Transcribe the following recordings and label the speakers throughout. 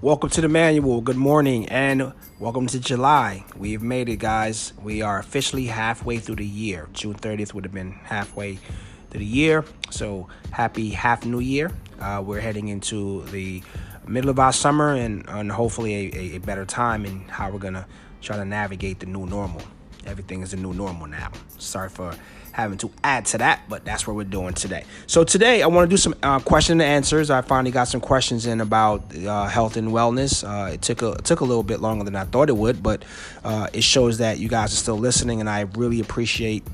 Speaker 1: Welcome to the manual. Good morning and welcome to July. We've made it, guys. We are officially halfway through the year. June 30th would have been halfway through the year. So, happy half new year. Uh, we're heading into the middle of our summer and, and hopefully a, a better time in how we're going to try to navigate the new normal. Everything is a new normal now. Sorry for having to add to that, but that's what we're doing today. So today I want to do some uh, question and answers. I finally got some questions in about uh, health and wellness. Uh, it took a it took a little bit longer than I thought it would, but uh, it shows that you guys are still listening, and I really appreciate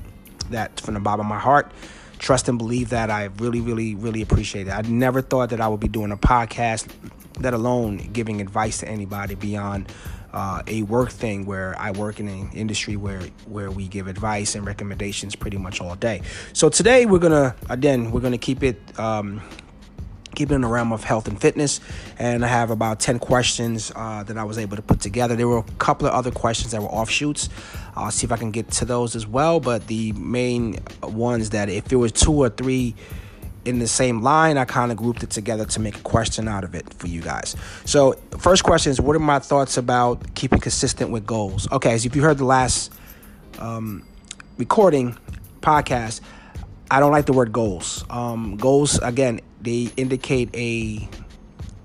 Speaker 1: that from the bottom of my heart. Trust and believe that I really, really, really appreciate it. I never thought that I would be doing a podcast, let alone giving advice to anybody beyond uh, a work thing where I work in an industry where where we give advice and recommendations pretty much all day. So today we're gonna again we're gonna keep it. Um, keep it in the realm of health and fitness. And I have about 10 questions uh, that I was able to put together. There were a couple of other questions that were offshoots. I'll see if I can get to those as well. But the main ones that if it was two or three in the same line, I kind of grouped it together to make a question out of it for you guys. So, first question is What are my thoughts about keeping consistent with goals? Okay, as if you heard the last um, recording podcast, I don't like the word goals. Um, goals, again, they indicate a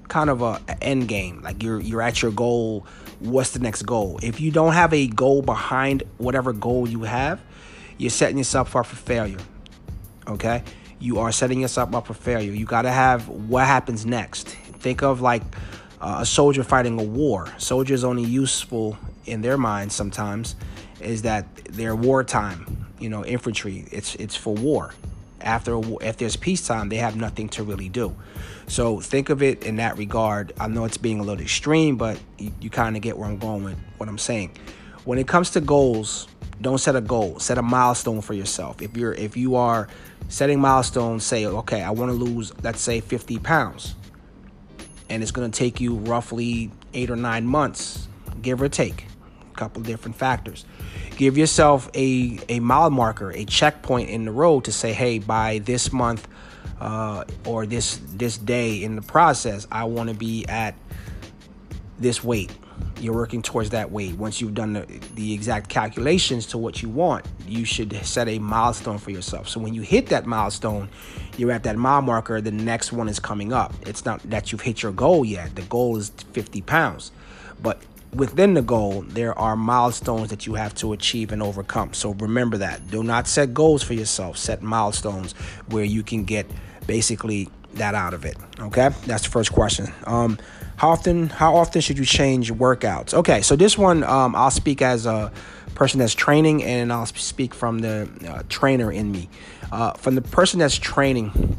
Speaker 1: kind of a, a end game. Like you're you're at your goal. What's the next goal? If you don't have a goal behind whatever goal you have, you're setting yourself up for failure. Okay you are setting yourself up for failure. You got to have what happens next. Think of like uh, a soldier fighting a war. Soldiers only useful in their minds sometimes is that they're wartime. You know, infantry. It's it's for war. After a, if there's peacetime, they have nothing to really do. So think of it in that regard. I know it's being a little extreme, but you, you kind of get where I'm going with what I'm saying. When it comes to goals, don't set a goal. Set a milestone for yourself. If you're if you are setting milestones, say, okay, I want to lose, let's say, 50 pounds, and it's to take you roughly eight or nine months, give or take, a couple different factors. Give yourself a a mile marker, a checkpoint in the road to say, hey, by this month uh, or this this day in the process, I want to be at this weight you're working towards that weight. Once you've done the, the exact calculations to what you want, you should set a milestone for yourself. So when you hit that milestone, you're at that mile marker, the next one is coming up. It's not that you've hit your goal yet. The goal is 50 pounds. But within the goal, there are milestones that you have to achieve and overcome. So remember that. Do not set goals for yourself, set milestones where you can get basically that out of it. Okay, that's the first question. Um, how often? How often should you change workouts? Okay, so this one um, I'll speak as a person that's training, and I'll speak from the uh, trainer in me. Uh, from the person that's training,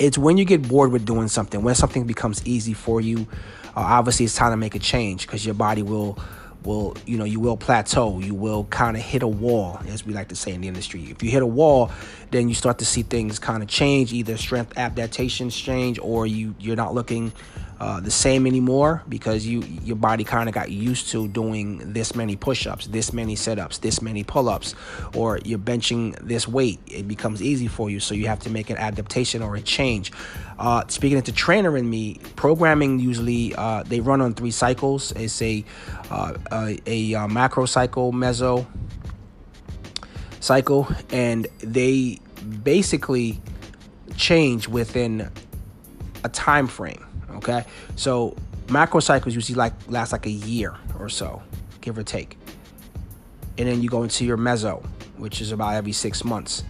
Speaker 1: it's when you get bored with doing something, when something becomes easy for you. Uh, obviously, it's time to make a change because your body will will you know you will plateau you will kind of hit a wall as we like to say in the industry if you hit a wall then you start to see things kind of change either strength adaptations change or you you're not looking uh, the same anymore because you your body kind of got used to doing this many push-ups, this many sit-ups, this many pull-ups, or you're benching this weight. It becomes easy for you, so you have to make an adaptation or a change. Uh, speaking to trainer in me, programming usually uh, they run on three cycles. It's a uh, a, a uh, macro cycle, meso cycle, and they basically change within a time frame. Okay, so macro cycles usually like last like a year or so, give or take, and then you go into your meso, which is about every six months,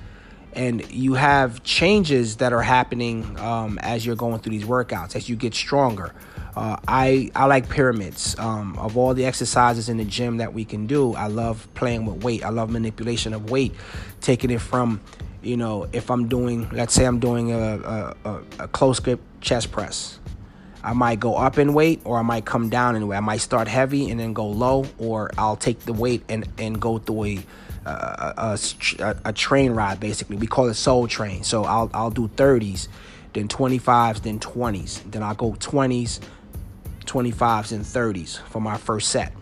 Speaker 1: and you have changes that are happening um, as you're going through these workouts as you get stronger. Uh, I I like pyramids. Um, of all the exercises in the gym that we can do, I love playing with weight. I love manipulation of weight, taking it from, you know, if I'm doing, let's say I'm doing a, a, a close grip chest press. I might go up in weight or I might come down in weight. I might start heavy and then go low, or I'll take the weight and, and go through a, a, a, a train ride basically. We call it soul train. So I'll, I'll do 30s, then 25s, then 20s. Then I'll go 20s, 25s, and 30s for my first set.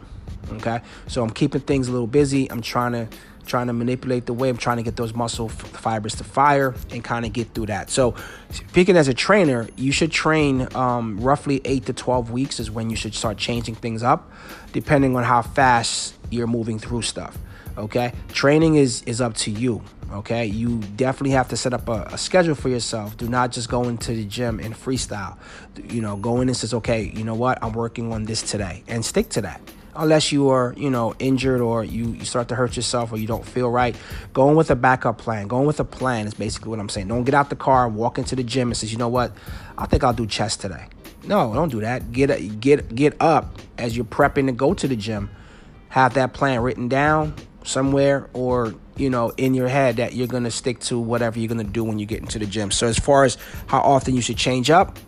Speaker 1: Okay. So I'm keeping things a little busy. I'm trying to trying to manipulate the weight. I'm trying to get those muscle fibers to fire and kind of get through that. So, speaking as a trainer, you should train um, roughly eight to 12 weeks is when you should start changing things up, depending on how fast you're moving through stuff. Okay, training is is up to you. Okay, you definitely have to set up a, a, schedule for yourself. Do not just go into the gym and freestyle. You know, go in and says, okay, you know what, I'm working on this today, and stick to that. Unless you are, you know, injured or you, you start to hurt yourself or you don't feel right, go in with a backup plan. Go in with a plan is basically what I'm saying. Don't get out the car, walk into the gym and says, you know what, I think I'll do chest today. No, don't do that. Get get get up as you're prepping to go to the gym. Have that plan written down somewhere or you know in your head that you're going to stick to whatever you're going to do when you get into the gym so as far as how often you should change up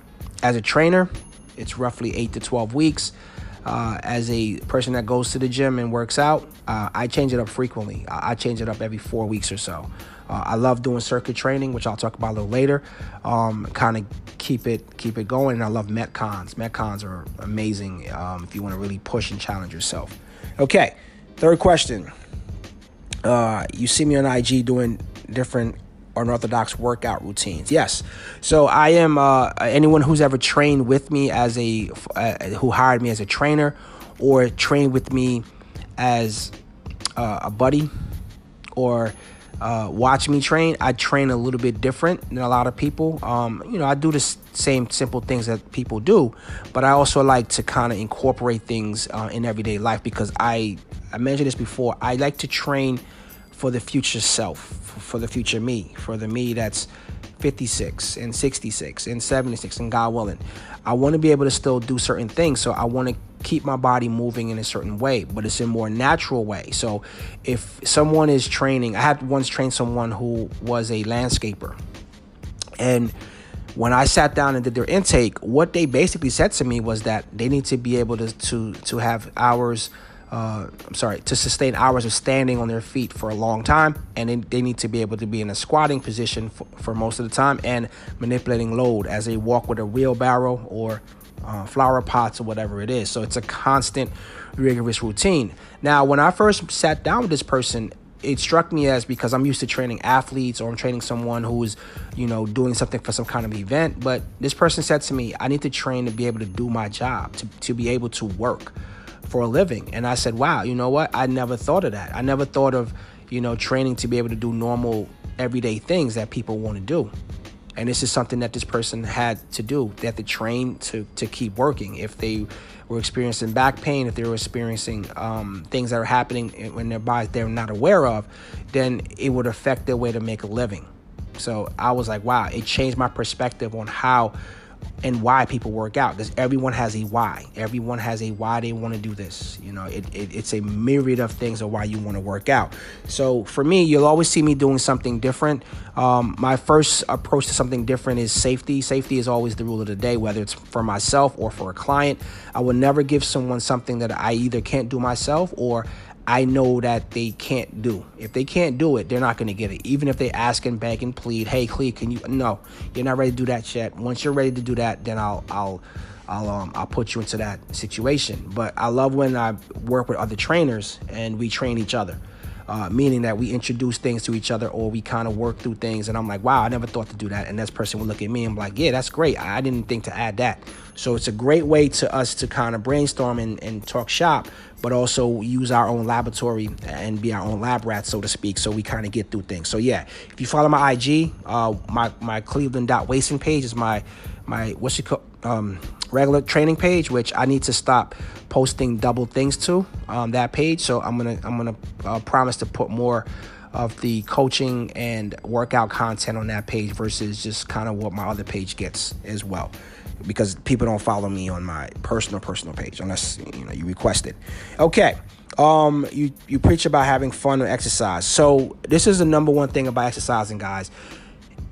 Speaker 1: as a trainer it's roughly 8 to 12 weeks uh, as a person that goes to the gym and works out uh, i change it up frequently. I, change it up every four weeks or so. Uh, i love doing circuit training which i'll talk about a little later. Um, kind of keep it keep it going and i love metcons. Metcons are amazing um, if you want to really push and challenge yourself. Okay third question. Uh, you see me on IG doing different unorthodox workout routines. Yes. So I am uh, anyone who's ever trained with me as a uh, who hired me as a trainer or trained with me as uh, a buddy or uh, watch me train. I train a little bit different than a lot of people. Um, you know, I do the same simple things that people do, but I also like to kind of incorporate things uh, in everyday life because I I mentioned this before. I like to train for the future self, for the future me, for the me that's 56 and 66 and 76 and God willing. I want to be able to still do certain things. So I want to keep my body moving in a certain way, but it's a more natural way. So if someone is training, I had once trained someone who was a landscaper. And when I sat down and did their intake, what they basically said to me was that they need to be able to to to have hours uh, I'm sorry, to sustain hours of standing on their feet for a long time, and they, they need to be able to be in a squatting position for, for, most of the time and manipulating load as they walk with a wheelbarrow or uh, flower pots or whatever it is. So it's a constant, rigorous routine. Now, when I first sat down with this person, it struck me as because I'm used to training athletes or I'm training someone who's, you know, doing something for some kind of event. But this person said to me, I need to train to be able to do my job, to, to be able to work for a living. And I said, wow, you know what? I never thought of that. I never thought of, you know, training to be able to do normal everyday things that people want to do. And this is something that this person had to do. They had to train to, to keep working. If they were experiencing back pain, if they were experiencing um, things that are happening in their bodies they're not aware of, then it would affect their way to make a living. So I was like, wow, it changed my perspective on how and why people work out because everyone has a why. Everyone has a why they want to do this. You know, it, it, it's a myriad of things of why you want to work out. So for me, you'll always see me doing something different. Um, my first approach to something different is safety. Safety is always the rule of the day, whether it's for myself or for a client. I will never give someone something that I either can't do myself or I know that they can't do. If they can't do it, they're not going to get it. Even if they ask and beg and plead, "Hey, Clee, can you?" No, you're not ready to do that yet. Once you're ready to do that, then I'll I'll I'll um I'll put you into that situation. But I love when I work with other trainers and we train each other uh, meaning that we introduce things to each other or we kind of work through things. And I'm like, wow, I never thought to do that. And this person would look at me and be like, yeah, that's great. I didn't think to add that. So it's a great way to us to kind of brainstorm and, and talk shop, but also use our own laboratory and be our own lab rats, so to speak. So we kind of get through things. So yeah, if you follow my IG, uh, my my Cleveland.wasting page is my my what's it called um, regular training page, which I need to stop posting double things to um, that page. So I'm gonna I'm gonna uh, promise to put more of the coaching and workout content on that page versus just kind of what my other page gets as well because people don't follow me on my personal personal page unless you know you request it. Okay um you you preach about having fun and exercise. So this is the number one thing about exercising guys.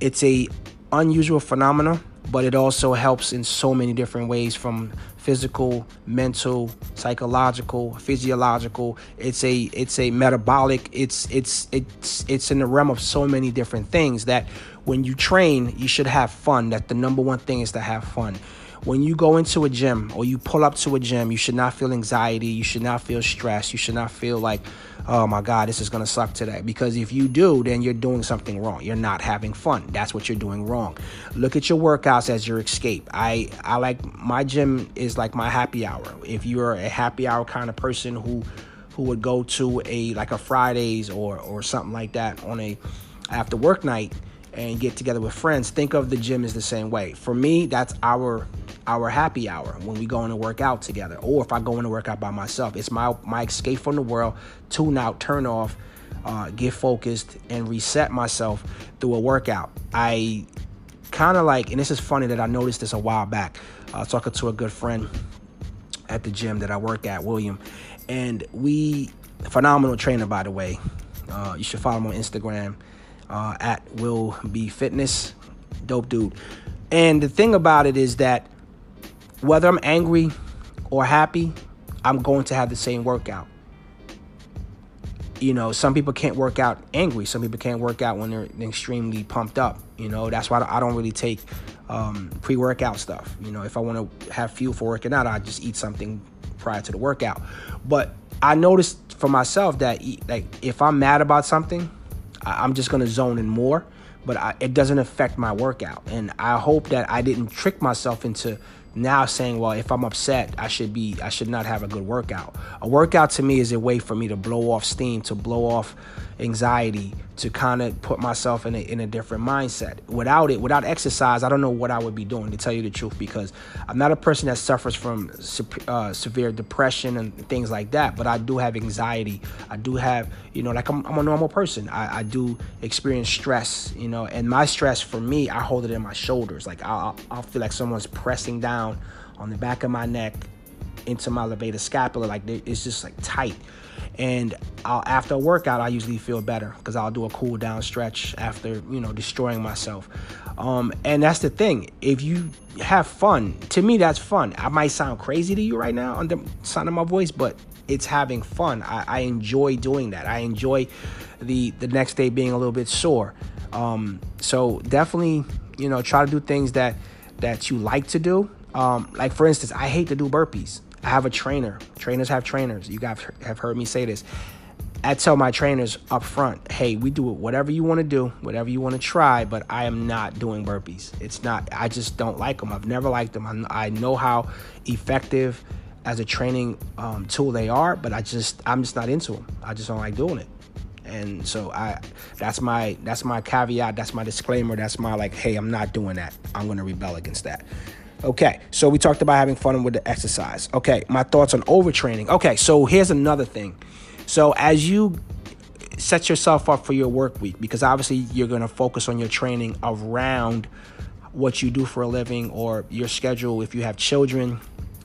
Speaker 1: It's a unusual phenomena but it also helps in so many different ways from physical, mental, psychological, physiological. It's a it's a metabolic. It's it's it's it's in the realm of so many different things that when you train, you should have fun. That the number one thing is to have fun. When you go into a gym or you pull up to a gym, you should not feel anxiety. You should not feel stress. You should not feel like, oh my God, this is going to suck today. Because if you do, then you're doing something wrong. You're not having fun. That's what you're doing wrong. Look at your workouts as your escape. I, I like my gym is like my happy hour. If you're a happy hour kind of person who, who would go to a like a Fridays or or something like that on a after work night and get together with friends, think of the gym as the same way. For me, that's our our happy hour when we go in to work out together. Or if I go in to work out by myself, it's my my escape from the world, tune out, turn off, uh, get focused, and reset myself through a workout. I kind of like, and this is funny that I noticed this a while back. Talking to a good friend at the gym that I work at, William, and we phenomenal trainer by the way. Uh, you should follow him on Instagram uh, at Will Be Fitness. Dope dude. And the thing about it is that whether I'm angry or happy, I'm going to have the same workout. You know, some people can't work out angry. Some people can't work out when they're extremely pumped up. You know, that's why I don't really take um, pre workout stuff. You know, if I want to have fuel for working out, I just eat something prior to the workout. But I noticed for myself that like if I'm mad about something, I'm just going to zone in more, but I, it doesn't affect my workout. And I hope that I didn't trick myself into now saying, well, if I'm upset, I should be, I should not have a good workout. A workout to me is a way for me to blow off steam, to blow off anxiety, to kind of put myself in a, in a different mindset. Without it, without exercise, I don't know what I would be doing, to tell you the truth, because I'm not a person that suffers from uh, severe depression and things like that, but I do have anxiety. I do have, you know, like I'm, I'm a normal person. I, I, do experience stress, you know, and my stress for me, I hold it in my shoulders. Like I'll, I'll feel like someone's pressing down on the back of my neck into my levator scapula. Like it's just like tight. And I'll, after a workout, I usually feel better because I'll do a cool down stretch after you know destroying myself. Um, and that's the thing. If you have fun, to me, that's fun. I might sound crazy to you right now on the sound of my voice, but it's having fun. I, I enjoy doing that. I enjoy the the next day being a little bit sore. Um, so definitely, you know, try to do things that that you like to do. Um, like for instance, I hate to do burpees. I have a trainer. Trainers have trainers. You guys have heard me say this. I tell my trainers up front, hey, we do whatever you want to do, whatever you want to try, but I am not doing burpees. It's not, I just don't like them. I've never liked them. I, I know how effective as a training um, tool they are, but I just, I'm just not into them. I just don't like doing it. And so I, that's my, that's my caveat. That's my disclaimer. That's my like, hey, I'm not doing that. I'm going to rebel against that. Okay, so we talked about having fun with the exercise. Okay, my thoughts on overtraining. Okay, so here's another thing. So as you set yourself up for your work week, because obviously you're going to focus on your training around what you do for a living or your schedule if you have children,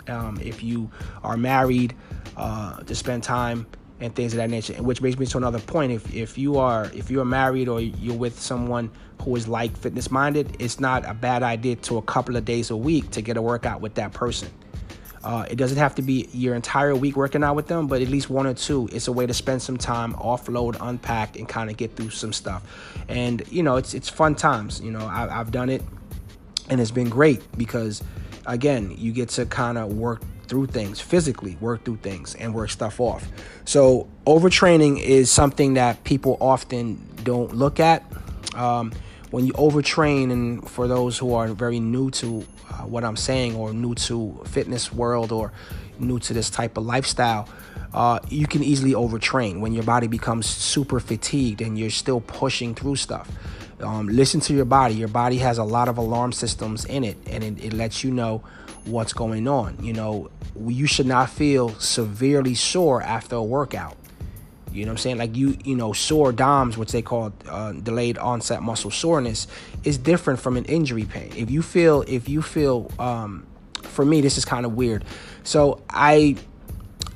Speaker 1: um, if you are married, uh, to spend time and things of that nature. Which brings me to another point. If if you are if you're married or you're with someone who is like fitness minded, it's not a bad idea to a couple of days a week to get a workout with that person. Uh, it doesn't have to be your entire week working out with them, but at least one or two. It's a way to spend some time, offload, unpack, and kind of get through some stuff. And you know, it's it's fun times. You know, I, I've done it, and it's been great because, again, you get to kind of work through things physically, work through things, and work stuff off. So overtraining is something that people often don't look at. Um, when you overtrain, and for those who are very new to uh, what I'm saying, or new to fitness world, or new to this type of lifestyle, uh, you can easily overtrain when your body becomes super fatigued and you're still pushing through stuff. Um, listen to your body. Your body has a lot of alarm systems in it, and it, it lets you know what's going on. You know, you should not feel severely sore after a workout. You know what I'm saying? Like you, you know, sore DOMS, which they call uh, delayed onset muscle soreness, is different from an injury pain. If you feel, if you feel, um, for me, this is kind of weird. So I,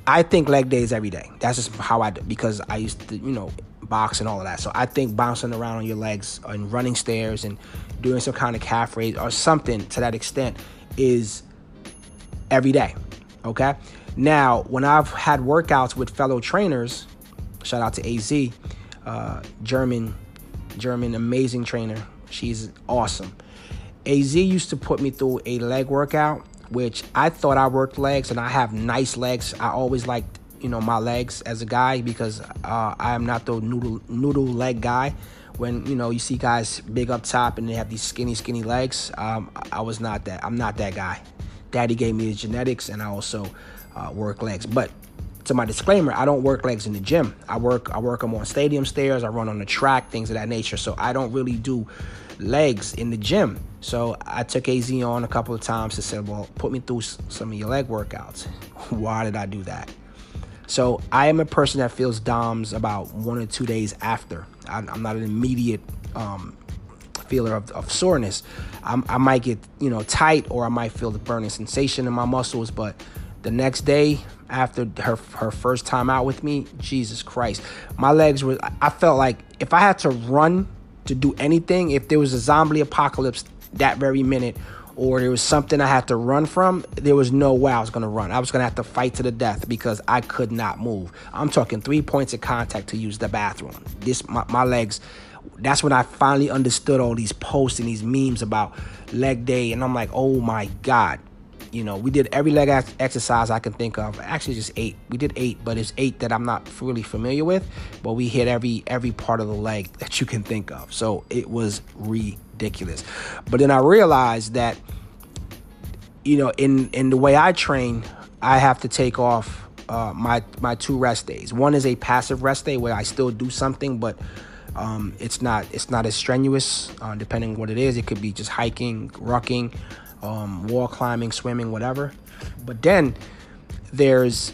Speaker 1: I think leg days every day. That's just how I do because I used to, you know, box and all of that. So I think bouncing around on your legs and running stairs and doing some kind of calf raise or something to that extent is every day. Okay. Now, when I've had workouts with fellow trainers, Shout out to AZ, uh, German, German, amazing trainer. She's awesome. Az used to put me through a leg workout, which I thought I worked legs, and I have nice legs. I always liked you know my legs as a guy because uh, I am not the noodle noodle leg guy. When you know you see guys big up top and they have these skinny skinny legs, um, I was not that. I'm not that guy. Daddy gave me his genetics, and I also uh, work legs. But to my disclaimer, I don't work legs in the gym. I work I work them on stadium stairs. I run on the track, things of that nature. So I don't really do legs in the gym. So I took AZ on a couple of times to say, well, put me through some of your leg workouts. Why did I do that? So I am a person that feels DOMS about one or two days after. I, am not an immediate um, feeler of, of soreness. I'm, i might get you know tight or I might feel the burning sensation in my muscles, but the next day after her her first time out with me, Jesus Christ, my legs were. I felt like if I had to run to do anything, if there was a zombie apocalypse that very minute, or there was something I had to run from, there was no way I was gonna run. I was gonna have to fight to the death because I could not move. I'm talking three points of contact to use the bathroom. This my, my legs. That's when I finally understood all these posts and these memes about leg day, and I'm like, oh my god, you know, we did every leg exercise I can think of. Actually, just eight. We did eight, but it's eight that I'm not really familiar with. But we hit every every part of the leg that you can think of. So it was ridiculous. But then I realized that, you know, in in the way I train, I have to take off uh, my my two rest days. One is a passive rest day where I still do something, but um, it's not it's not as strenuous. Uh, depending what it is, it could be just hiking, rucking um, wall climbing, swimming, whatever. But then there's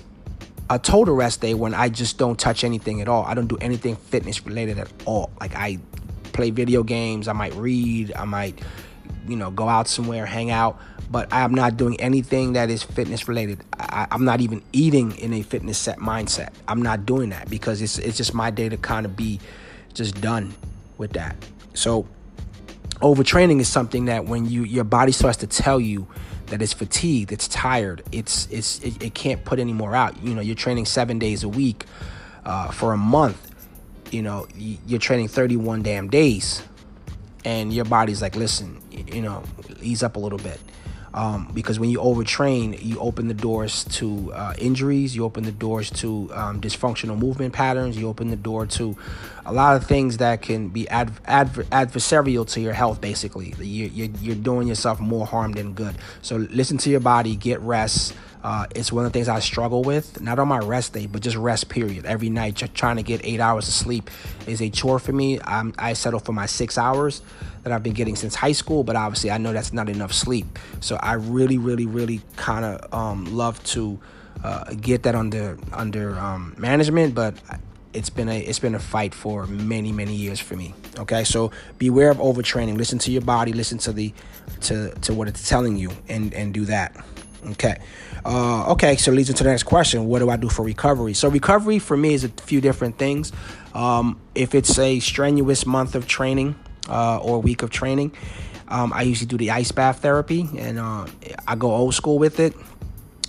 Speaker 1: a total rest day when I just don't touch anything at all. I don't do anything fitness related at all. Like I play video games, I might read, I might, you know, go out somewhere, hang out, but I'm not doing anything that is fitness related. I, am not even eating in a fitness set mindset. I'm not doing that because it's it's just my day to kind of be just done with that. So overtraining is something that when you your body starts to tell you that it's fatigued, it's tired, it's it's it, it can't put any more out. You know, you're training seven days a week uh, for a month. You know, you're training 31 damn days, and your body's like, listen, you know, ease up a little bit. Um, because when you overtrain, you open the doors to uh, injuries, you open the doors to um, dysfunctional movement patterns, you open the door to a lot of things that can be adv- adver- adversarial to your health, basically. You, you're, you're doing yourself more harm than good. So listen to your body, get rest. Uh, it's one of the things I struggle with, not on my rest day, but just rest period. Every night, trying to get eight hours of sleep is a chore for me. I'm, I settle for my six hours that I've been getting since high school, but obviously I know that's not enough sleep. So I really, really, really kind of um, love to uh, get that under under um, management, but it's been a it's been a fight for many many years for me. Okay, so beware of overtraining. Listen to your body. Listen to the to to what it's telling you, and and do that. Okay. Uh, okay, so leads into the next question. What do I do for recovery? So recovery for me is a few different things. Um, if it's a strenuous month of training uh, or week of training, um, I usually do the ice bath therapy, and uh, I go old school with it.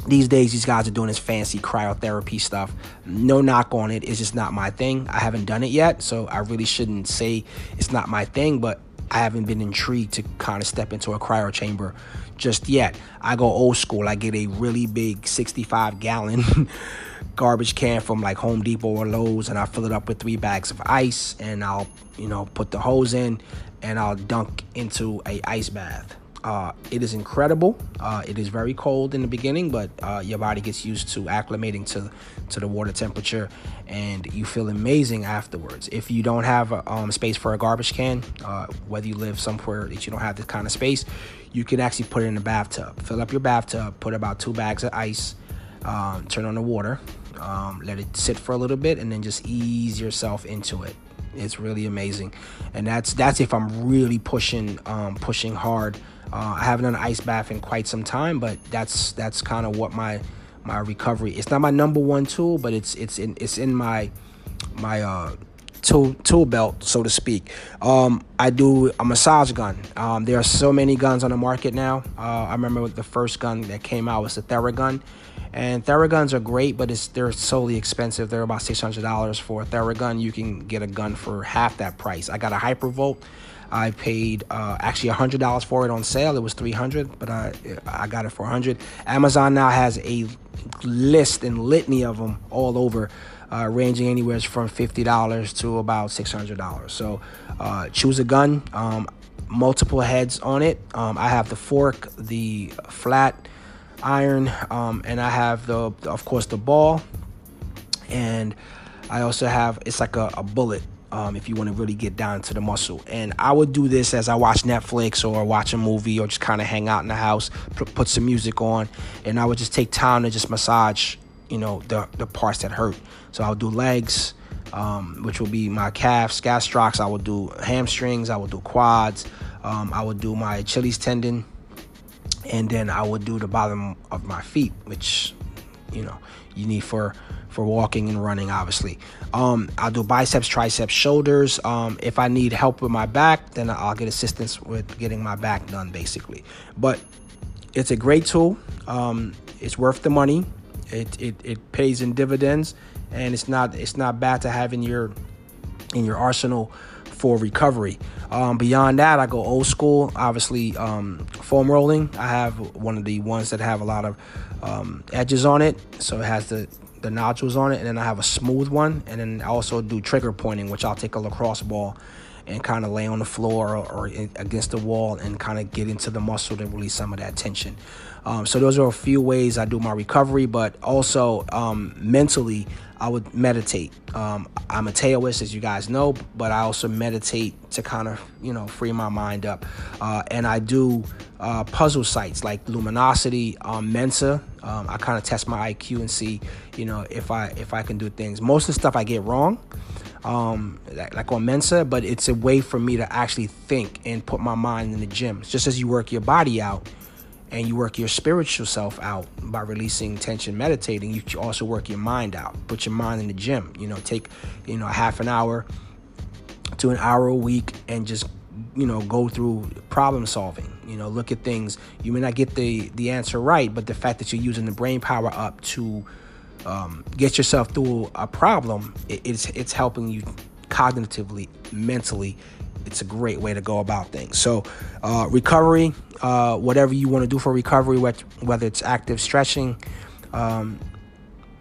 Speaker 1: These days, these guys are doing this fancy cryotherapy stuff. No knock on it. It's just not my thing. I haven't done it yet, so I really shouldn't say it's not my thing, but I haven't been intrigued to kind of step into a cryo chamber just yet. I go old school. I get a really big 65 gallon garbage can from like Home Depot or Lowe's and I fill it up with three bags of ice and I'll, you know, put the hose in and I'll dunk into a ice bath. Uh, it is incredible. Uh, it is very cold in the beginning, but uh, your body gets used to acclimating to to the water temperature, and you feel amazing afterwards. If you don't have a, um, space for a garbage can, uh, whether you live somewhere that you don't have this kind of space, you can actually put it in a bathtub. Fill up your bathtub, put about two bags of ice, um, turn on the water, um, let it sit for a little bit, and then just ease yourself into it. It's really amazing, and that's that's if I'm really pushing um, pushing hard uh, I haven't done an ice bath in quite some time, but that's that's kind of what my my recovery. It's not my number one tool, but it's it's in it's in my my uh, tool tool belt, so to speak. Um, I do a massage gun. Um, there are so many guns on the market now. Uh, I remember the first gun that came out was the Theragun, and Theraguns are great, but it's they're solely expensive. They're about six hundred dollars for a Theragun. You can get a gun for half that price. I got a Hypervolt. I paid uh, actually hundred dollars for it on sale. It was three hundred, but I I got it for hundred. Amazon now has a list and litany of them all over, uh, ranging anywhere from fifty dollars to about six hundred dollars. So uh, choose a gun. Um, multiple heads on it. Um, I have the fork, the flat iron, um, and I have the of course the ball, and I also have it's like a, a bullet um, if you want to really get down to the muscle. And I would do this as I watch Netflix or watch a movie or just kind of hang out in the house, put, some music on, and I would just take time to just massage, you know, the, the parts that hurt. So I'll do legs, um, which will be my calves, gastrocs. I will do hamstrings. I will do quads. Um, I will do my Achilles tendon, and then I will do the bottom of my feet, which you know you need for for walking and running obviously um, i'll do biceps triceps shoulders um, if i need help with my back then i'll get assistance with getting my back done basically but it's a great tool um, it's worth the money it, it, it pays in dividends and it's not it's not bad to have in your in your arsenal for recovery. Um, beyond that, I go old school. Obviously, um, foam rolling. I have one of the ones that have a lot of um, edges on it, so it has the the nodules on it, and then I have a smooth one, and then I also do trigger pointing, which I'll take a lacrosse ball and kind of lay on the floor or, or against the wall and kind of get into the muscle to release some of that tension. Um, so those are a few ways I do my recovery, but also um, mentally, I would meditate. Um, I'm a Taoist, as you guys know, but I also meditate to kind of you know free my mind up. Uh, and I do uh, puzzle sites like Luminosity, um, Mensa. Um, I kind of test my IQ and see you know if I if I can do things. Most of the stuff I get wrong um, like on Mensa, but it's a way for me to actually think and put my mind in the gym. Just as you work your body out and you work your spiritual self out by releasing tension, meditating, you also work your mind out. Put your mind in the gym. You know, take you know half an hour to an hour a week and just you know go through problem solving you know look at things you may not get the the answer right but the fact that you're using the brain power up to um, get yourself through a problem, it, it's it's helping you cognitively, mentally. It's a great way to go about things. So, uh, recovery, uh, whatever you want to do for recovery, whether it's active stretching, um,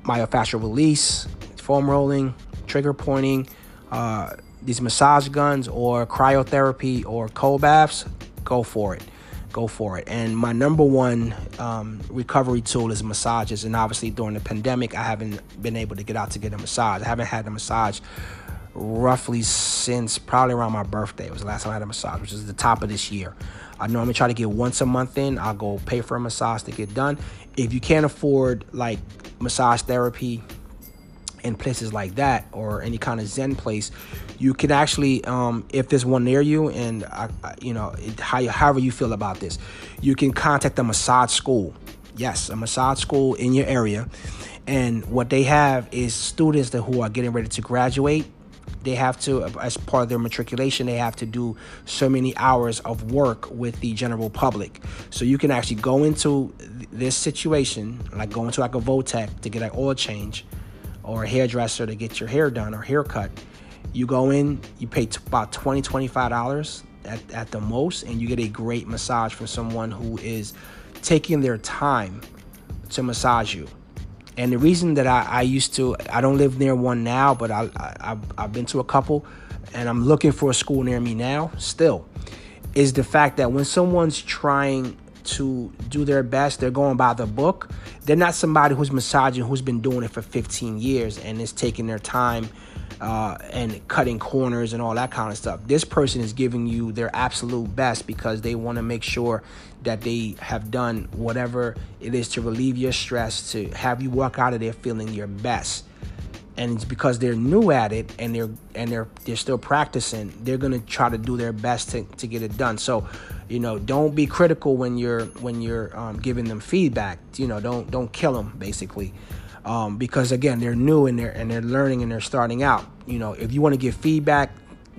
Speaker 1: myofascial release, foam rolling, trigger pointing, uh, these massage guns, or cryotherapy or cold baths, go for it go for it. And my number one um, recovery tool is massages. And obviously, during the pandemic, I haven't been able to get out to get a massage. I haven't had a massage roughly since probably around my birthday. It was the last time I had a massage, which is the top of this year. I normally try to get once a month in. I'll go pay for a massage to get done. If you can't afford like massage therapy, in places like that or any kind of Zen place, you can actually, um, if there's one near you, and uh, you know, it, how, however you feel about this, you can contact a massage school. Yes, a massage school in your area, and what they have is students that who are getting ready to graduate. They have to, as part of their matriculation, they have to do so many hours of work with the general public. So you can actually go into this situation, like going to like a Votech to get an oil change or a hairdresser to get your hair done or haircut. You go in, you pay t- about $20, $25 at, at the most, and you get a great massage from someone who is taking their time to massage you. And the reason that I, I used to, I don't live near one now, but I, I, I've been to a couple, and I'm looking for a school near me now still, is the fact that when someone's trying to do their best. They're going by the book. They're not somebody who's massaging who's been doing it for 15 years and is taking their time uh, and cutting corners and all that kind of stuff. This person is giving you their absolute best because they want to make sure that they have done whatever it is to relieve your stress, to have you walk out of there feeling your best. And it's because they're new at it and they're and they're they're still practicing they're to try to do their best to, to get it done. So you know don't be critical when you're when you're um, giving them feedback. You know don't don't kill them basically um, because again they're new and they're and they're learning and they're starting out you know if you want to give feedback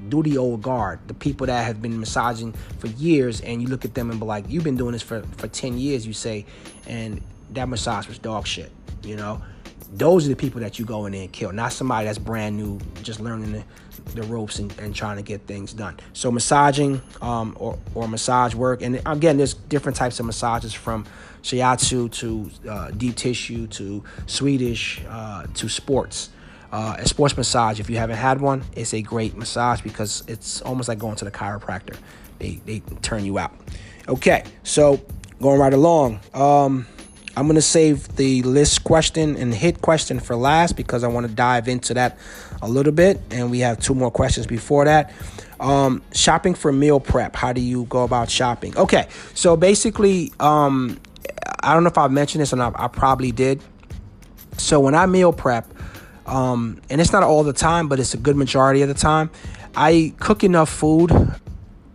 Speaker 1: do the old guard the people that have been massaging for years and you look at them and be like you've been doing this for for 10 years you say and that massage was dog shit you know those are the people that you go in there and kill, not somebody that's brand new, just learning the, the ropes and, and trying to get things done. So massaging um, or, or massage work, and again, there's different types of massages from shiatsu to uh, deep tissue to Swedish uh, to sports. Uh, a sports massage, if you haven't had one, it's a great massage because it's almost like going to the chiropractor. They, they turn you out. Okay, so going right along. Um, I'm going to save the LISS question and HIIT question for last because I want to dive into that a little bit. And we have two more questions before that. Um, shopping for meal prep. How do you go about shopping? Okay, so basically, um, I don't know if I've mentioned this, and I, I probably did. So when I meal prep, um, and it's not all the time, but it's a good majority of the time, I cook enough food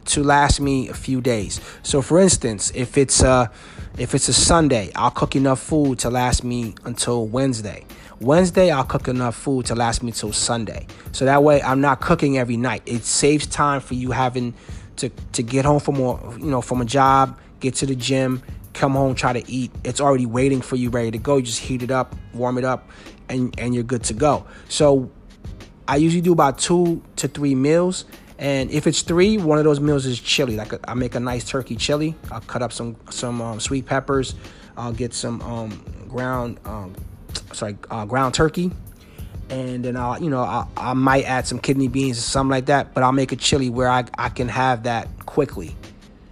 Speaker 1: to last me a few days. So, for instance, if it's a if it's a Sunday, I'll cook enough food to last me until Wednesday. Wednesday, I'll cook enough food to last me till Sunday. So that way, I'm not cooking every night. It saves time for you having to to get home from a you know from a job, get to the gym, come home, try to eat. It's already waiting for you, ready to go. You just heat it up, warm it up, and and you're good to go. So I usually do about two to three meals and if it's three, one of those meals is chili. Like I make a nice turkey chili. I'll cut up some some um, sweet peppers. I'll get some um, ground um, sorry uh, ground turkey, and then I'll you know I, I might add some kidney beans or something like that. But I'll make a chili where I I can have that quickly.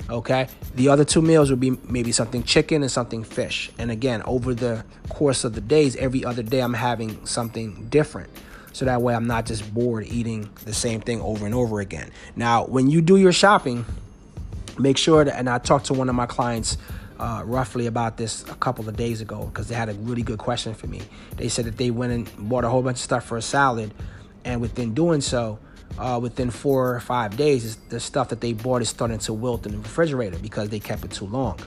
Speaker 1: Okay. The other two meals would be maybe something chicken and something fish. And again, over the course of the days, every other day I'm having something different so that way I'm not just bored eating the same thing over and over again. Now, when you do your shopping, make sure that, and I talked to one of my clients uh, roughly about this a couple of days ago because they had a really good question for me. They said that they went and bought a whole bunch of stuff for a salad, and within doing so, uh, within four or five days, the stuff that they bought is starting to wilt in the refrigerator because they kept it too long.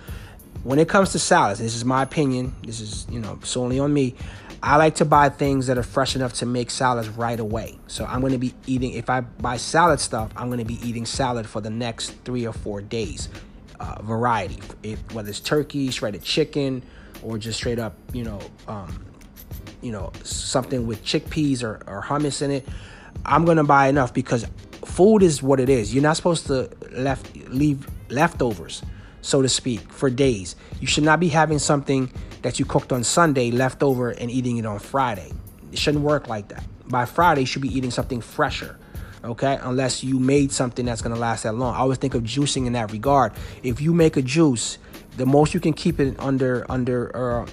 Speaker 1: When it comes to salads, this is my opinion. This is you know solely on me. I like to buy things that are fresh enough to make salads right away. So I'm going to be eating, if I buy salad stuff, I'm going to be eating salad for the next three or four days. Uh, variety, if, whether it's turkey, shredded chicken, or just straight up, you know, um, you know, something with chickpeas or, or hummus in it. I'm gonna buy enough because food is what it is. You're not supposed to left leave leftovers, so to speak, for days. You should not be having something that you cooked on Sunday left over and eating it on Friday. It shouldn't work like that. By Friday, you should be eating something fresher, okay? Unless you made something that's gonna last that long. I always think of juicing in that regard. If you make a juice, the most you can keep it under under uh,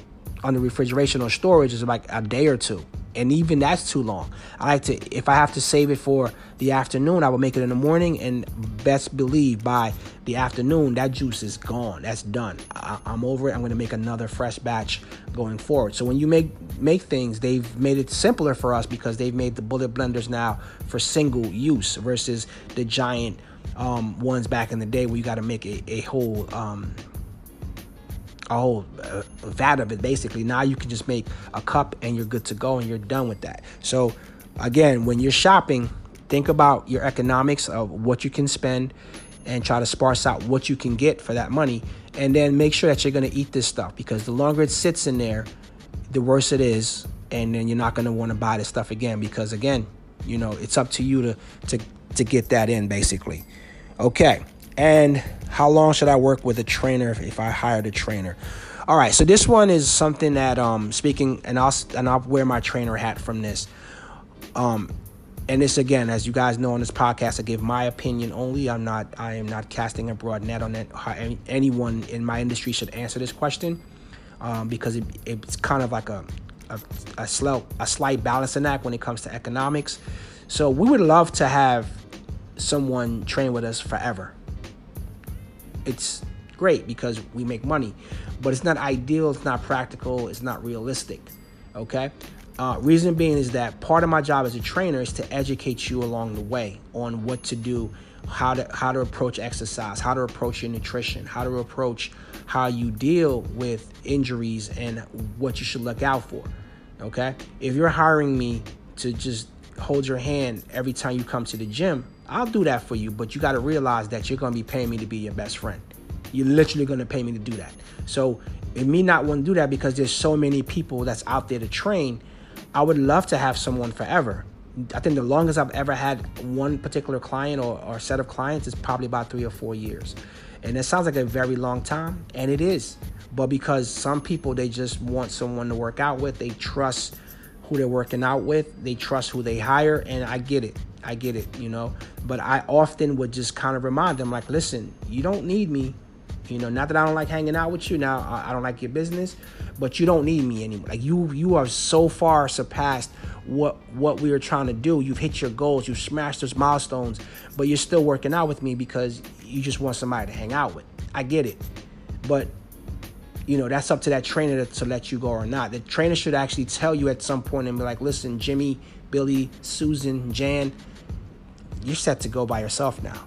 Speaker 1: under refrigeration or storage is like a day or two and even that's too long. I like to, if I have to save it for the afternoon, I will make it in the morning, and best believe by the afternoon that juice is gone. That's done. I, am over it. I'm going to make another fresh batch going forward. So when you make make things, they've made it simpler for us because they've made the bullet blenders now for single use versus the giant um, ones back in the day where you got to make a, a whole um, a whole uh, vat of it basically. Now you can just make a cup and you're good to go and you're done with that. So again, when you're shopping, think about your economics of what you can spend and try to sparse out what you can get for that money and then make sure that you're going to eat this stuff because the longer it sits in there, the worse it is and then you're not going to want to buy this stuff again because again, you know, it's up to you to to to get that in basically. Okay. And how long should I work with a trainer if I hired a trainer? All right, so this one is something that um speaking and I'll and I'll wear my trainer hat from this. Um and this again, as you guys know on this podcast, I give my opinion only. I'm not I am not casting a broad net on it. How anyone in my industry should answer this question. Um, because it, it's kind of like a a, a, slow, a slight balancing act when it comes to economics. So we would love to have someone train with us forever it's great because we make money, but it's not ideal, it's not practical, it's not realistic. Okay? Uh, reason being is that part of my job as a trainer is to educate you along the way on what to do, how to how to approach exercise, how to approach your nutrition, how to approach how you deal with injuries and what you should look out for. Okay? If you're hiring me to just hold your hand every time you come to the gym, I'll do that for you, but you got to realize that you're going to be paying me to be your best friend. You're literally going to pay me to do that. So, me not want to do that because there's so many people that's out there to train, I would love to have someone forever. I think the longest I've ever had one particular client or, or set of clients is probably about three or four years. And it sounds like a very long time, and it is. But because some people, they just want someone to work out with, they trust who they're working out with, they trust who they hire, and I get it. I get it, you know. But I often would just kind of remind them, like, listen, you don't need me. You know, not that I don't like hanging out with you. Now I don't like your business, but you don't need me anymore. Like you, you are so far surpassed what what we were trying to do. You've hit your goals. You've smashed those milestones, but you're still working out with me because you just want somebody to hang out with. I get it, but you know that's up to that trainer to, to let you go or not. The trainer should actually tell you at some point and be like, "Listen, Jimmy, Billy, Susan, Jan, you're set to go by yourself now.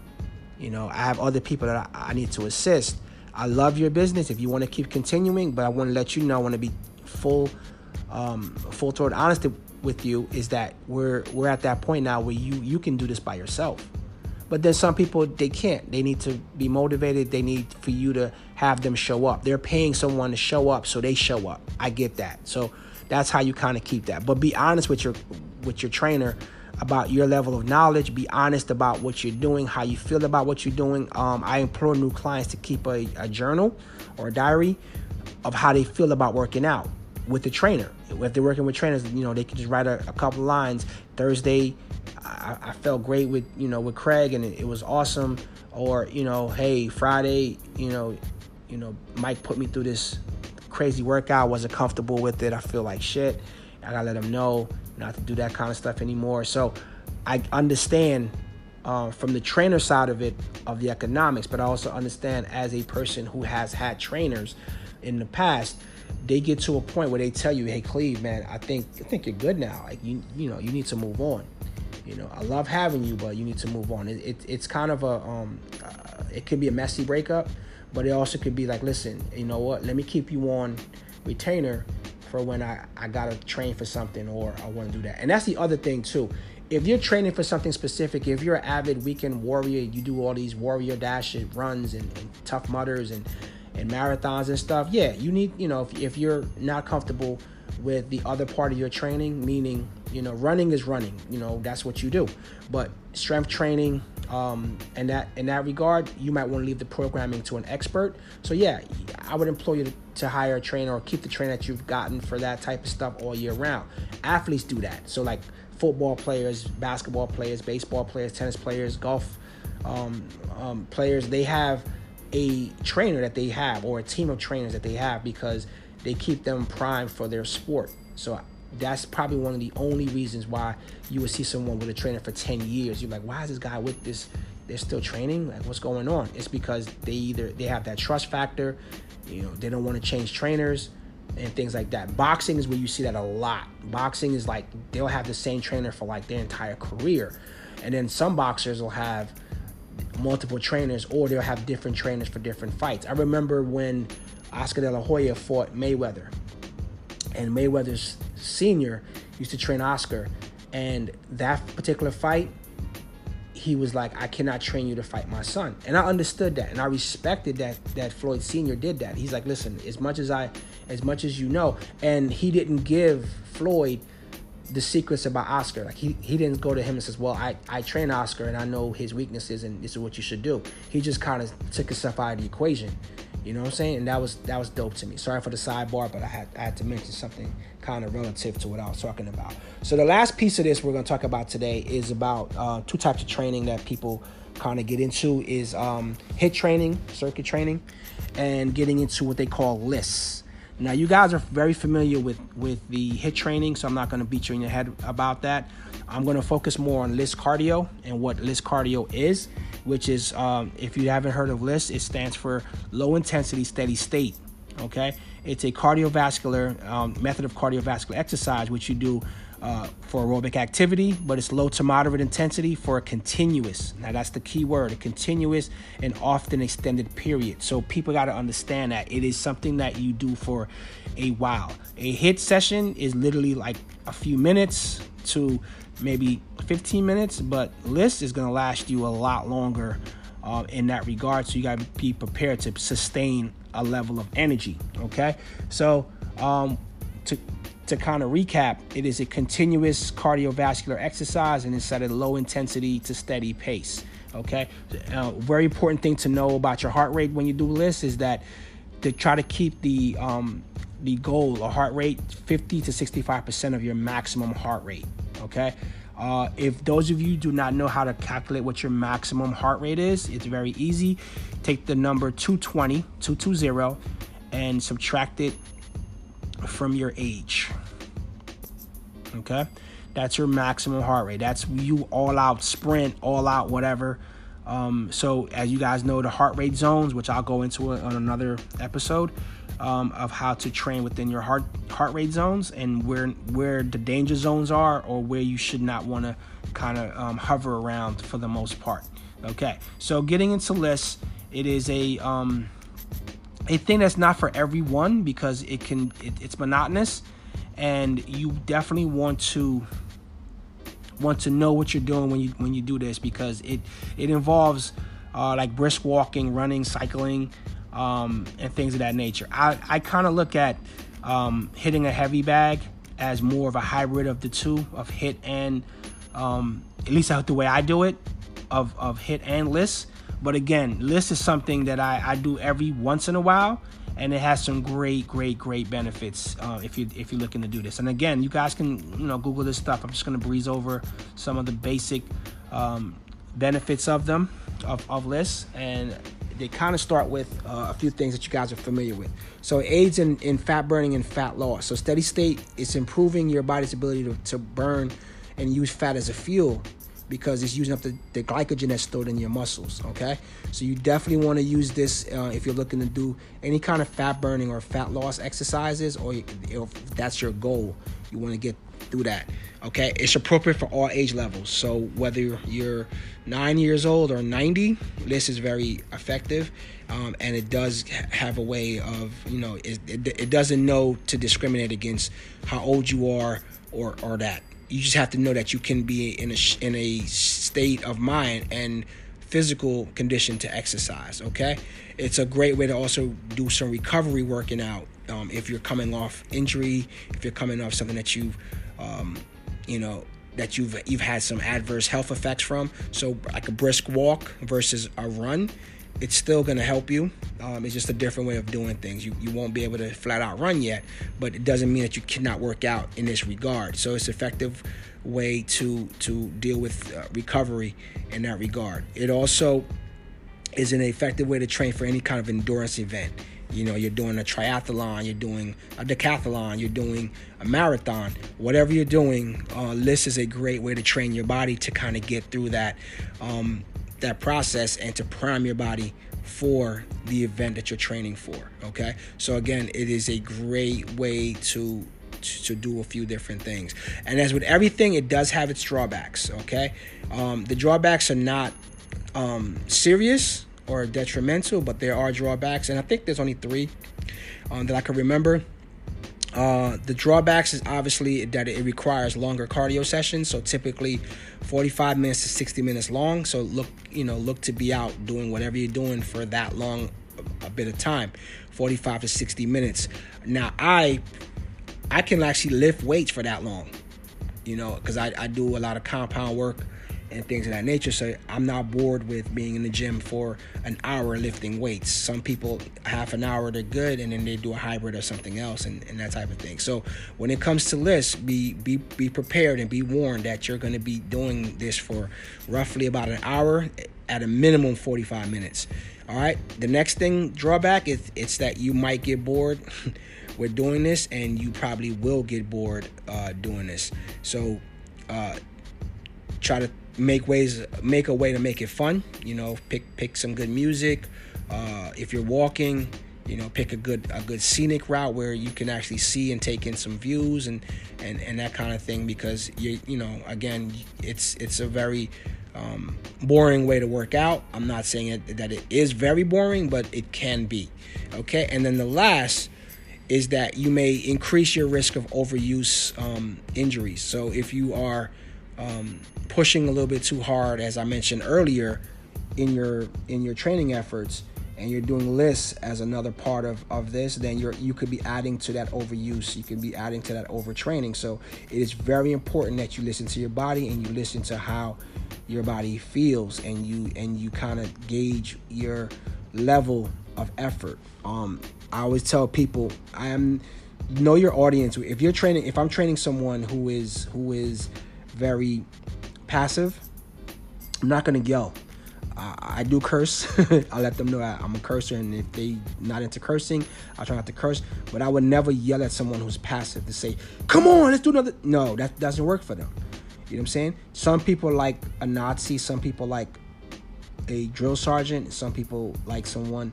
Speaker 1: You know, I have other people that I, I need to assist. I love your business. If you want to keep continuing, but I want to let you know, I want to be full, um, full toward honesty with you is that we're we're at that point now where you you can do this by yourself. But then some people they can't. They need to be motivated. They need for you to have them show up. They're paying someone to show up, so they show up. I get that. So that's how you kind of keep that. But be honest with your with your trainer about your level of knowledge. Be honest about what you're doing, how you feel about what you're doing. Um, I implore new clients to keep a, a journal or a diary of how they feel about working out with the trainer. If they're working with trainers, you know, they can just write a, a couple lines. Thursday, I, I, felt great with you know with Craig, and it, it, was awesome. Or you know, hey, Friday, you know, you know, Mike put me through this crazy workout. wasn't comfortable with it. I feel like shit. I gotta let him know not to do that kind of stuff anymore. So I understand uh, from the trainer side of it, of the economics, but I also understand as a person who has had trainers in the past, they get to a point where they tell you, "Hey, Cleve, man, I think I think you're good now. Like you, you know, you need to move on. You know, I love having you, but you need to move on. It, it it's kind of a, um, uh, it could be a messy breakup, but it also could be like, listen, you know what? Let me keep you on retainer for when I, I gotta train for something or I wanna do that. And that's the other thing too. If you're training for something specific, if you're an avid weekend warrior, you do all these warrior dash runs and, and Tough Mudders and, and marathons and stuff, yeah, you need, you know, if, if you're not comfortable with the other part of your training, meaning, you know, running is running, you know, that's what you do. But strength training, um, and that in that regard, you might want to leave the programming to an expert. So yeah, I would employ you to, to hire a trainer or keep the trainer that you've gotten for that type of stuff all year round. Athletes do that. So like football players, basketball players, baseball players, tennis players, golf um, um, players, they have a trainer that they have or a team of trainers that they have because they keep them primed for their sport. So that's probably one of the only reasons why you would see someone with a trainer for 10 years. You're like, why is this guy with this? They're still training? Like, what's going on? It's because they either they have that trust factor, you know, they don't want to change trainers and things like that. Boxing is where you see that a lot. Boxing is like they'll have the same trainer for like their entire career. And then some boxers will have multiple trainers or they'll have different trainers for different fights. I remember when Oscar De La Hoya fought Mayweather and Mayweather's senior used to train Oscar, and that particular fight, he was like, "I cannot train you to fight my son," and I understood that, and I respected that that Floyd Senior did that. He's like, "Listen, as much as I, as much as you know," and he didn't give Floyd the secrets about Oscar. Like he, he didn't go to him and says, "Well, I, I train Oscar and I know his weaknesses and this is what you should do." He just kind of took himself out of the equation. You know what I'm saying? And that was that was dope to me. Sorry for the sidebar, but I had I had to mention something kind of relative to what I was talking about. So the last piece of this we're going to talk about today is about uh, two types of training that people kind of get into is um, HIIT training, circuit training, and getting into what they call LISS. Now you guys are very familiar with with the HIIT training, so I'm not going to beat you in your head about that. I'm going to focus more on LISS cardio and what LISS cardio is which is, um, if you haven't heard of LISS, it stands for low intensity steady state. Okay, it's a cardiovascular um, method of cardiovascular exercise, which you do uh, for aerobic activity, but it's low to moderate intensity for a continuous. Now, that's the key word a continuous and often extended period. So, people got to understand that it is something that you do for a while. A HIIT session is literally like a few minutes to maybe 15 minutes, but LISS is going to last you a lot longer uh, in that regard. So you got to be prepared to sustain a level of energy. Okay, so um, to to kind of recap, it is a continuous cardiovascular exercise and it's at a low intensity to steady pace. Okay, uh, very important thing to know about your heart rate when you do LISS is that to try to keep the um, the goal, a heart rate, 50 to 65 percent of your maximum heart rate. Okay. Uh, if those of you do not know how to calculate what your maximum heart rate is, it's very easy. Take the number 220, 220, and subtract it from your age. Okay? That's your maximum heart rate. That's you all out sprint, all out whatever. Um, so, as you guys know, the heart rate zones, which I'll go into on another episode, um, of how to train within your heart heart rate zones and where where the danger zones are or where you should not want to kind of um, hover around for the most part. Okay, so getting into LISS, it is a um, a thing that's not for everyone because it can it, it's monotonous, and you definitely want to want to know what you're doing when you when you do this because it it involves uh, like brisk walking, running, cycling, um, and things of that nature. I, I kind of look at um, hitting a heavy bag as more of a hybrid of the two of HIIT and um, at least the way I do it of, of HIIT and LISS. But again, LISS is something that I, I do every once in a while and it has some great, great, great benefits uh, if you if you're looking to do this. And again, you guys can you know Google this stuff. I'm just gonna breeze over some of the basic um, benefits of them of, of LISS and they kind of start with uh, a few things that you guys are familiar with. So aids in, in fat burning and fat loss. So steady state is improving your body's ability to, to burn and use fat as a fuel because it's using up the, the glycogen that's stored in your muscles. Okay, so you definitely want to use this uh, if you're looking to do any kind of fat burning or fat loss exercises, or if that's your goal, you want to get through that. Okay, it's appropriate for all age levels. So whether you're nine years old or 90, this is very effective, um, and it does have a way of you know it, it, it doesn't know to discriminate against how old you are or or that. You just have to know that you can be in a in a state of mind and physical condition to exercise. Okay, it's a great way to also do some recovery working out. Um, if you're coming off injury, if you're coming off something that you've um, you know that you've you've had some adverse health effects from. So like a brisk walk versus a run, it's still going to help you. Um, it's just a different way of doing things. You you won't be able to flat out run yet, but it doesn't mean that you cannot work out in this regard. So it's effective way to to deal with uh, recovery in that regard. It also is an effective way to train for any kind of endurance event. You know, you're doing a triathlon, you're doing a decathlon, you're doing a marathon, whatever you're doing. Uh, LISS is a great way to train your body to kind of get through that um, that process and to prime your body for the event that you're training for. Okay, so again, it is a great way to to do a few different things. And as with everything, it does have its drawbacks. Okay, um, the drawbacks are not um, serious or detrimental, but there are drawbacks, and I think there's only three um, that I can remember. Uh, the drawbacks is obviously that it requires longer cardio sessions, so typically 45 minutes to 60 minutes long. So look, you know, look to be out doing whatever you're doing for that long a bit of time, 45 to 60 minutes. Now I I can actually lift weights for that long, you know, because I, I do a lot of compound work and things of that nature. So I'm not bored with being in the gym for an hour lifting weights. Some people half an hour they're good, and then they do a hybrid or something else, and, and that type of thing. So when it comes to LISS, be be be prepared and be warned that you're going to be doing this for roughly about an hour, at a minimum 45 minutes. All right. The next thing drawback is it's that you might get bored. with doing this, and you probably will get bored uh, doing this. So, uh, try to make ways make a way to make it fun you know pick pick some good music. Uh, if you're walking you know pick a good a good scenic route where you can actually see and take in some views and and and that kind of thing because you you know again it's it's a very um, boring way to work out. I'm not saying it, that it is very boring but it can be okay? And then the last is that you may increase your risk of overuse um, injuries. So if you are um, pushing a little bit too hard, as I mentioned earlier, in your in your training efforts, and you're doing LISS as another part of, of this, then you're you could be adding to that overuse. You could be adding to that overtraining. So it is very important that you listen to your body and you listen to how your body feels and you and you kind of gauge your level of effort. Um, I always tell people I am know your audience. If you're training, if I'm training someone who is who is very passive, I'm not gonna yell. I, I do curse. I let them know I, am a cursor, and if they not into cursing, I try not to curse. But I would never yell at someone who's passive to say, "Come on, let's do another." No, that doesn't work for them. You know what I'm saying? Some people like a Nazi. Some people like a drill sergeant. Some people like someone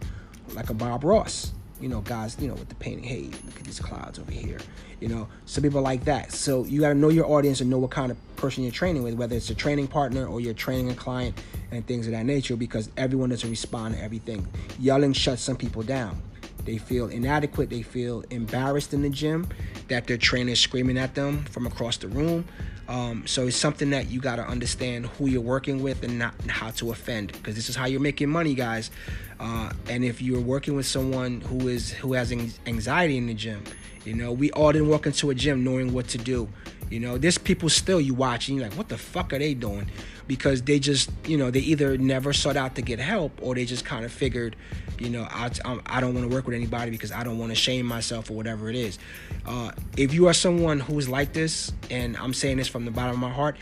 Speaker 1: like a Bob Ross you know, guys, you know, with the painting, hey, look at these clouds over here. You know, some people like that. So you got to know your audience and know what kind of person you're training with, whether it's a training partner or you're training a client and things of that nature, because everyone doesn't respond to everything. Yelling shuts some people down. They feel inadequate. They feel embarrassed in the gym that their trainer is screaming at them from across the room. Um, so it's something that you got to understand who you're working with and not how to offend, because this is how you're making money, guys. Uh, and if you're working with someone who is who has anxiety in the gym, you know, we all didn't walk into a gym knowing what to do. You know, there's people still you watch and you're like, what the fuck are they doing? Because they just, you know, they either never sought out to get help or they just kind of figured, you know, I, I don't want to work with anybody because I don't want to shame myself or whatever it is. Uh, if you are someone who's like this, and I'm saying this from the bottom of my heart,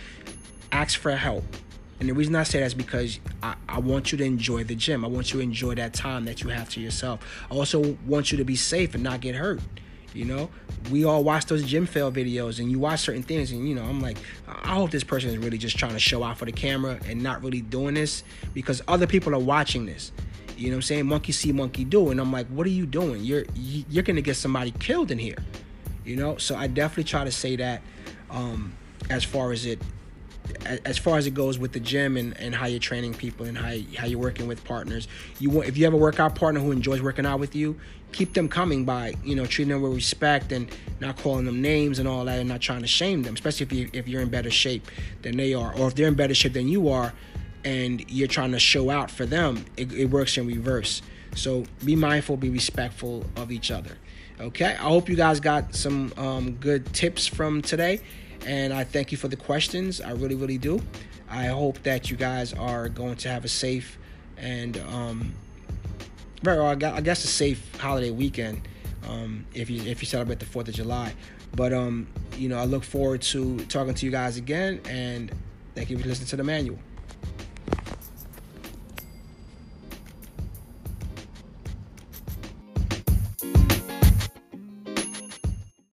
Speaker 1: ask for help. And the reason I say that is because I, I want you to enjoy the gym. I want you to enjoy that time that you have to yourself. I also want you to be safe and not get hurt. You know, we all watch those gym fail videos and you watch certain things, and you know, I'm like, I hope this person is really just trying to show off for the camera and not really doing this because other people are watching this. You know what I'm saying? Monkey see, monkey do. And I'm like, what are you doing? You're you're gonna get somebody killed in here. You know? So I definitely try to say that um, as far as it as far as it goes with the gym and, and how you're training people and how, how you're working with partners you want if you have a workout partner who enjoys working out with you keep them coming by you know treating them with respect and not calling them names and all that and not trying to shame them especially if, you, if you're in better shape than they are or if they're in better shape than you are and you're trying to show out for them it, it works in reverse so be mindful be respectful of each other okay i hope you guys got some um, good tips from today and I thank you for the questions. I really, really do. I hope that you guys are going to have a safe and um, very, I guess a safe holiday weekend um, if you if you celebrate the Fourth of July. But um, you know, I look forward to talking to you guys again, and thank you for listening to the manual.